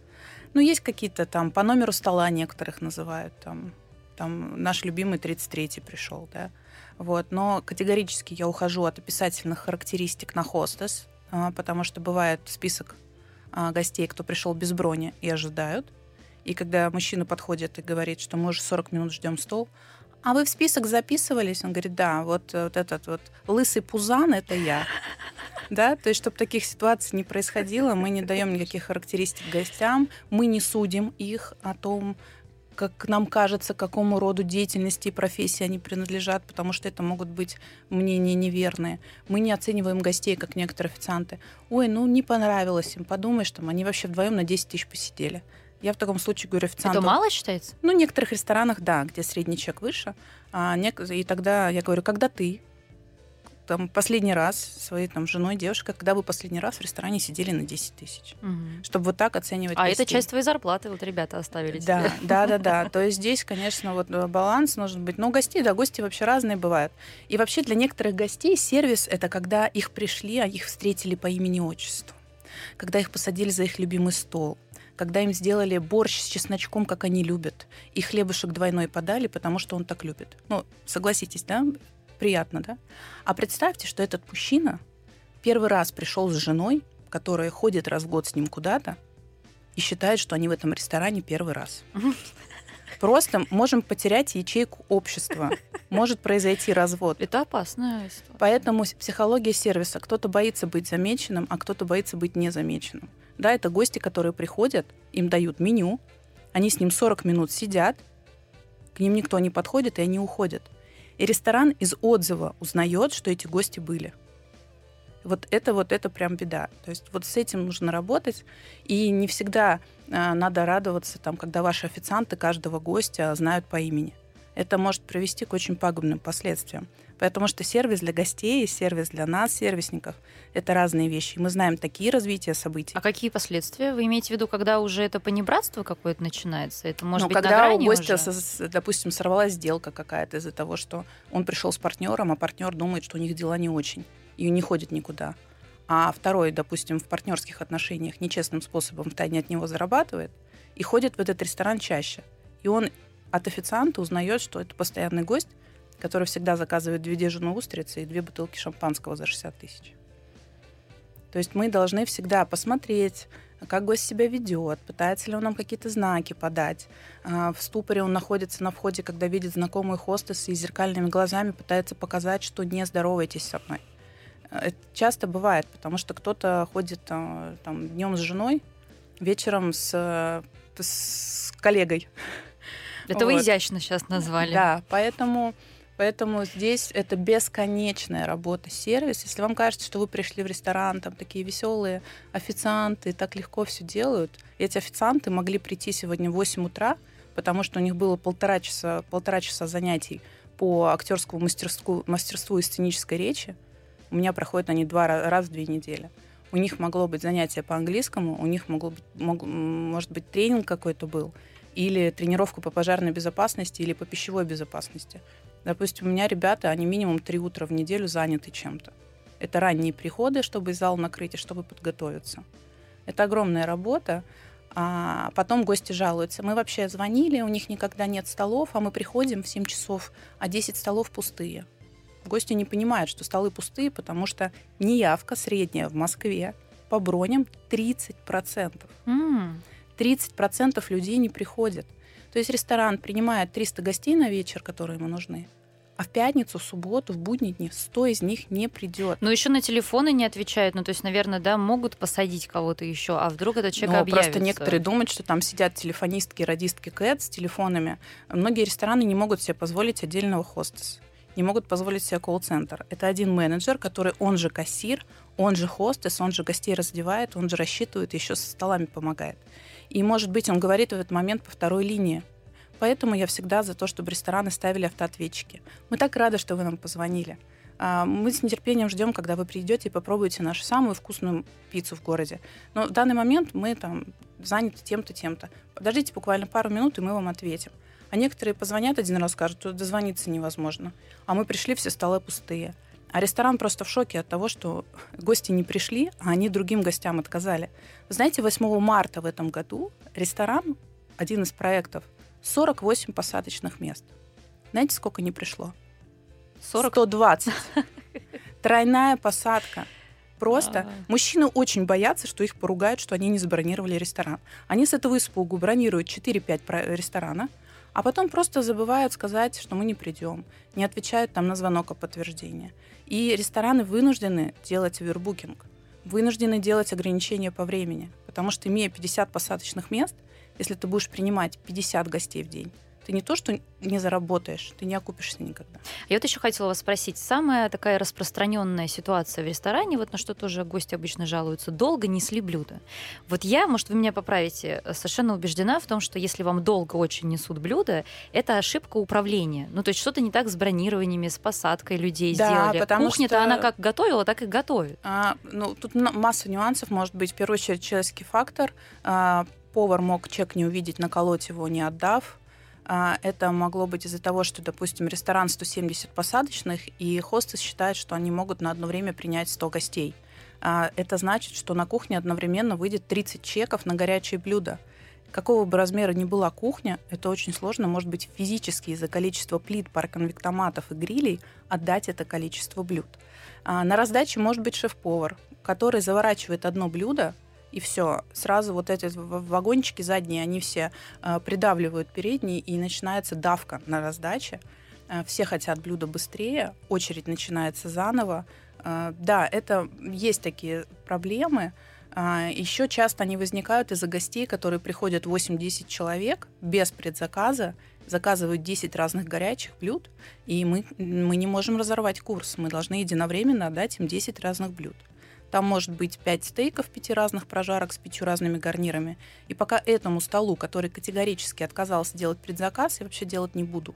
Ну, есть какие-то там, по номеру стола некоторых называют, там, там наш любимый 33-й пришел, да. Вот, но категорически я ухожу от описательных характеристик на хостес, а, потому что бывает список а, гостей, кто пришел без брони и ожидают. И когда мужчина подходит и говорит, что мы уже 40 минут ждем стол, а вы в список записывались? Он говорит, да, вот, э, вот этот вот лысый пузан — это я. Да, то есть, чтобы таких ситуаций не происходило, мы не даем никаких характеристик гостям, мы не судим их о том, как нам кажется, к какому роду деятельности и профессии они принадлежат, потому что это могут быть мнения неверные. Мы не оцениваем гостей, как некоторые официанты. Ой, ну не понравилось им, подумаешь, там, они вообще вдвоем на 10 тысяч посидели. Я в таком случае говорю официанту... Это мало считается? Ну, в некоторых ресторанах, да, где средний чек выше. А нек- И тогда я говорю, когда ты там последний раз своей там женой, девушкой, когда вы последний раз в ресторане сидели на 10 тысяч? Мгм. Чтобы вот так оценивать А это гостей. часть твоей зарплаты, вот ребята оставили Да, тебе. да, да, да. То есть здесь, конечно, вот э, баланс должен быть. Но гости, да, гости вообще разные бывают. И вообще для некоторых гостей сервис — это когда их пришли, а их встретили по имени-отчеству. Когда их посадили за их любимый стол. Когда им сделали борщ с чесночком, как они любят. И хлебушек двойной подали, потому что он так любит. Ну, согласитесь, да? Приятно, да? А представьте, что этот мужчина первый раз пришел с женой, которая ходит раз в год с ним куда-то, и считает, что они в этом ресторане первый раз. Просто можем потерять ячейку общества. Может произойти развод. Это опасная ситуация. Поэтому психология сервиса. Кто-то боится быть замеченным, а кто-то боится быть незамеченным. Да, это гости, которые приходят, им дают меню, они с ним 40 минут сидят, к ним никто не подходит, и они уходят. И ресторан из отзыва узнает, что эти гости были. Вот это вот это прям беда. То есть вот с этим нужно работать. И не всегда а, надо радоваться, там, когда ваши официанты каждого гостя знают по имени. Это может привести к очень пагубным последствиям. Потому что сервис для гостей сервис для нас, сервисников, это разные вещи. Мы знаем такие развития событий. А какие последствия? Вы имеете в виду, когда уже это понебратство какое-то начинается? Это может ну, быть на когда у грани гостя, уже? со- допустим, сорвалась сделка какая-то из-за того, что он пришел с партнером, а партнер думает, что у них дела не очень, и не ходит никуда. А второй, допустим, в партнерских отношениях нечестным способом втайне от него зарабатывает и ходит в этот ресторан чаще. И он от официанта узнает, что это постоянный гость, который всегда заказывает две дежурные устрицы и две бутылки шампанского за 60 тысяч. То есть мы должны всегда посмотреть, как гость себя ведет, пытается ли он нам какие-то знаки подать. А, В ступоре он находится на входе, когда видит знакомый хостес и зеркальными глазами пытается показать, что не здороваетесь со мной. А, Это часто бывает, потому что кто-то ходит а, там, днем с женой, вечером с, с коллегой. Это вы вот. изящно сейчас назвали. Да, поэтому, поэтому здесь это бесконечная работа сервис. Если вам кажется, что вы пришли в ресторан, там такие веселые официанты, так легко все делают. Эти официанты могли прийти сегодня в 8 утра, потому что у них было полтора часа, полтора часа занятий по актерскому мастерству, мастерству и сценической речи. У меня проходят они два ра- раз в две недели. У них могло быть занятие по английскому, у них могло быть, мог- может быть, тренинг какой-то был, или тренировка по пожарной безопасности, или по пищевой безопасности. Допустим, у меня ребята, они минимум три утра в неделю заняты чем-то. Это ранние приходы, чтобы зал накрыть и чтобы подготовиться. Это огромная работа. А потом гости жалуются. Мы вообще звонили, у них никогда нет столов, а мы приходим в 7 часов, а 10 столов пустые. Гости не понимают, что столы пустые, потому что неявка средняя в Москве по броням 30%. Mm. 30% людей не приходят. То есть ресторан принимает 300 гостей на вечер, которые ему нужны, а в пятницу, в субботу, в будние дни 100 из них не придет. Но еще на телефоны не отвечают. Ну, то есть, наверное, да, могут посадить кого-то еще, а вдруг этот человек Но объявится. просто некоторые думают, что там сидят телефонистки, радистки КЭТ с телефонами. Многие рестораны не могут себе позволить отдельного хостеса не могут позволить себе колл-центр. Это один менеджер, который, он же кассир, он же хостес, он же гостей раздевает, он же рассчитывает, еще со столами помогает. И, может быть, он говорит в этот момент по второй линии. Поэтому я всегда за то, чтобы рестораны ставили автоответчики. Мы так рады, что вы нам позвонили. А, мы с нетерпением ждем, когда вы придете и попробуете нашу самую вкусную пиццу в городе. Но в данный момент мы там заняты тем-то, тем-то. Подождите буквально пару минут, и мы вам ответим. А некоторые позвонят один раз, скажут, что дозвониться невозможно. А мы пришли, все столы пустые. А ресторан просто в шоке от того, что гости не пришли, а они другим гостям отказали. Вы знаете, 8 марта в этом году ресторан, один из проектов, 48 посадочных мест. Знаете, сколько не пришло? 40? 120. Тройная посадка. Просто А-а-а. мужчины очень боятся, что их поругают, что они не забронировали ресторан. Они с этого испугу бронируют 4-5 ресторана, а потом просто забывают сказать, что мы не придем, не отвечают там на звонок о подтверждении. И рестораны вынуждены делать овербукинг, вынуждены делать ограничения по времени, потому что имея 50 посадочных мест, если ты будешь принимать 50 гостей в день, ты не то, что не заработаешь, ты не окупишься никогда. Я вот еще хотела вас спросить, самая такая распространенная ситуация в ресторане, вот на что тоже гости обычно жалуются, долго несли блюда. Вот я, может, вы меня поправите, совершенно убеждена в том, что если вам долго очень несут блюда, это ошибка управления. Ну, то есть что-то не так с бронированиями, с посадкой людей да, сделали. Потому Кухня-то что... она как готовила, так и готовит. А, ну, тут масса нюансов, может быть, в первую очередь человеческий фактор. А, повар мог чек не увидеть, наколоть его, не отдав а, это могло быть из-за того, что, допустим, ресторан 170 посадочных, и хостес считает, что они могут на одно время принять 100 гостей. А, это значит, что на кухне одновременно выйдет 30 чеков на горячие блюда. Какого бы размера ни была кухня, это очень сложно, может быть, физически из-за количества плит, парконвектоматов и грилей отдать это количество блюд. А, на раздаче может быть шеф-повар, который заворачивает одно блюдо и все. Сразу вот эти вагончики задние, они все э, придавливают передние, и начинается давка на раздаче. Э, все хотят блюдо быстрее, очередь начинается заново. Э, да, это есть такие проблемы. Э, еще часто они возникают из-за гостей, которые приходят 8-10 человек без предзаказа, заказывают 10 разных горячих блюд, и мы, мы не можем разорвать курс. Мы должны единовременно отдать им 10 разных блюд. Там может быть 5 стейков, 5 разных прожарок с 5 разными гарнирами. И пока этому столу, который категорически отказался делать предзаказ, я вообще делать не буду.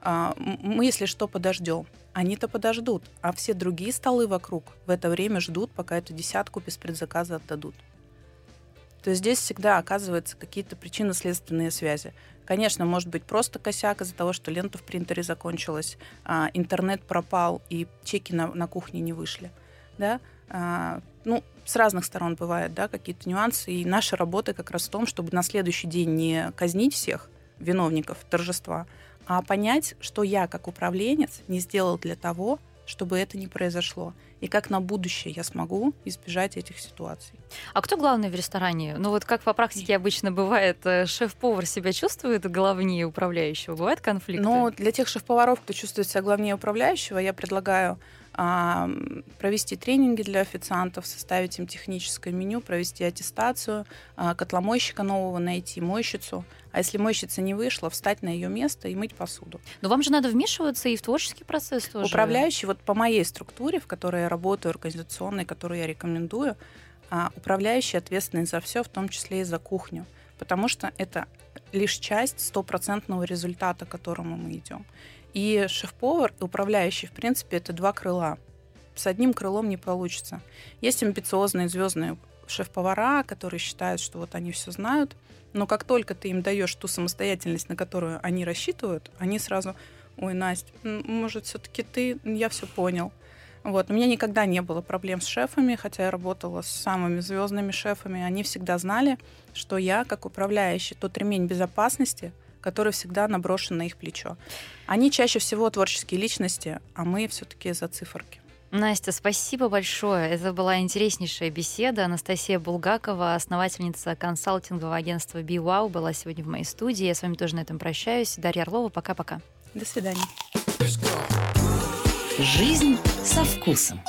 А, мы, если что, подождем. Они-то подождут, а все другие столы вокруг в это время ждут, пока эту десятку без предзаказа отдадут. То есть здесь всегда оказываются какие-то причинно-следственные связи. Конечно, может быть просто косяк из-за того, что лента в принтере закончилась, а, интернет пропал и чеки на, на кухне не вышли. Да? А, ну, с разных сторон бывают, да, какие-то нюансы. И наша работа как раз в том, чтобы на следующий день не казнить всех виновников торжества, а понять, что я как управленец не сделал для того, чтобы это не произошло. И как на будущее я смогу избежать этих ситуаций. А кто главный в ресторане? Ну вот как по практике обычно бывает, э, шеф-повар себя чувствует главнее управляющего? Бывают конфликты? Ну, для тех шеф-поваров, кто чувствует себя главнее управляющего, я предлагаю провести тренинги для официантов, составить им техническое меню, провести аттестацию, а, котломойщика нового найти, мойщицу. А если мойщица не вышла, встать на ее место и мыть посуду. Но вам же надо вмешиваться и в творческий процесс тоже. Управляющий, вот по моей структуре, в которой я работаю, организационной, которую я рекомендую, а, управляющий ответственный за все, в том числе и за кухню. Потому что это лишь часть стопроцентного результата, к которому мы идем. И шеф-повар и управляющий, в принципе, это два крыла. С одним крылом не получится. Есть амбициозные звездные шеф-повара, которые считают, что вот они все знают, но как только ты им даешь ту самостоятельность, на которую они рассчитывают, они сразу, ой, Настя, может, все-таки ты, я все понял. Вот. У меня никогда не было проблем с шефами, хотя я работала с самыми звездными шефами. Они всегда знали, что я, как управляющий, тот ремень безопасности – который всегда наброшен на их плечо. Они чаще всего творческие личности, а мы все-таки за циферки. Настя, спасибо большое. Это была интереснейшая беседа. Анастасия Булгакова, основательница консалтингового агентства BeWow, была сегодня в моей студии. Я с вами тоже на этом прощаюсь. Дарья Орлова, пока-пока. До свидания. Жизнь со вкусом.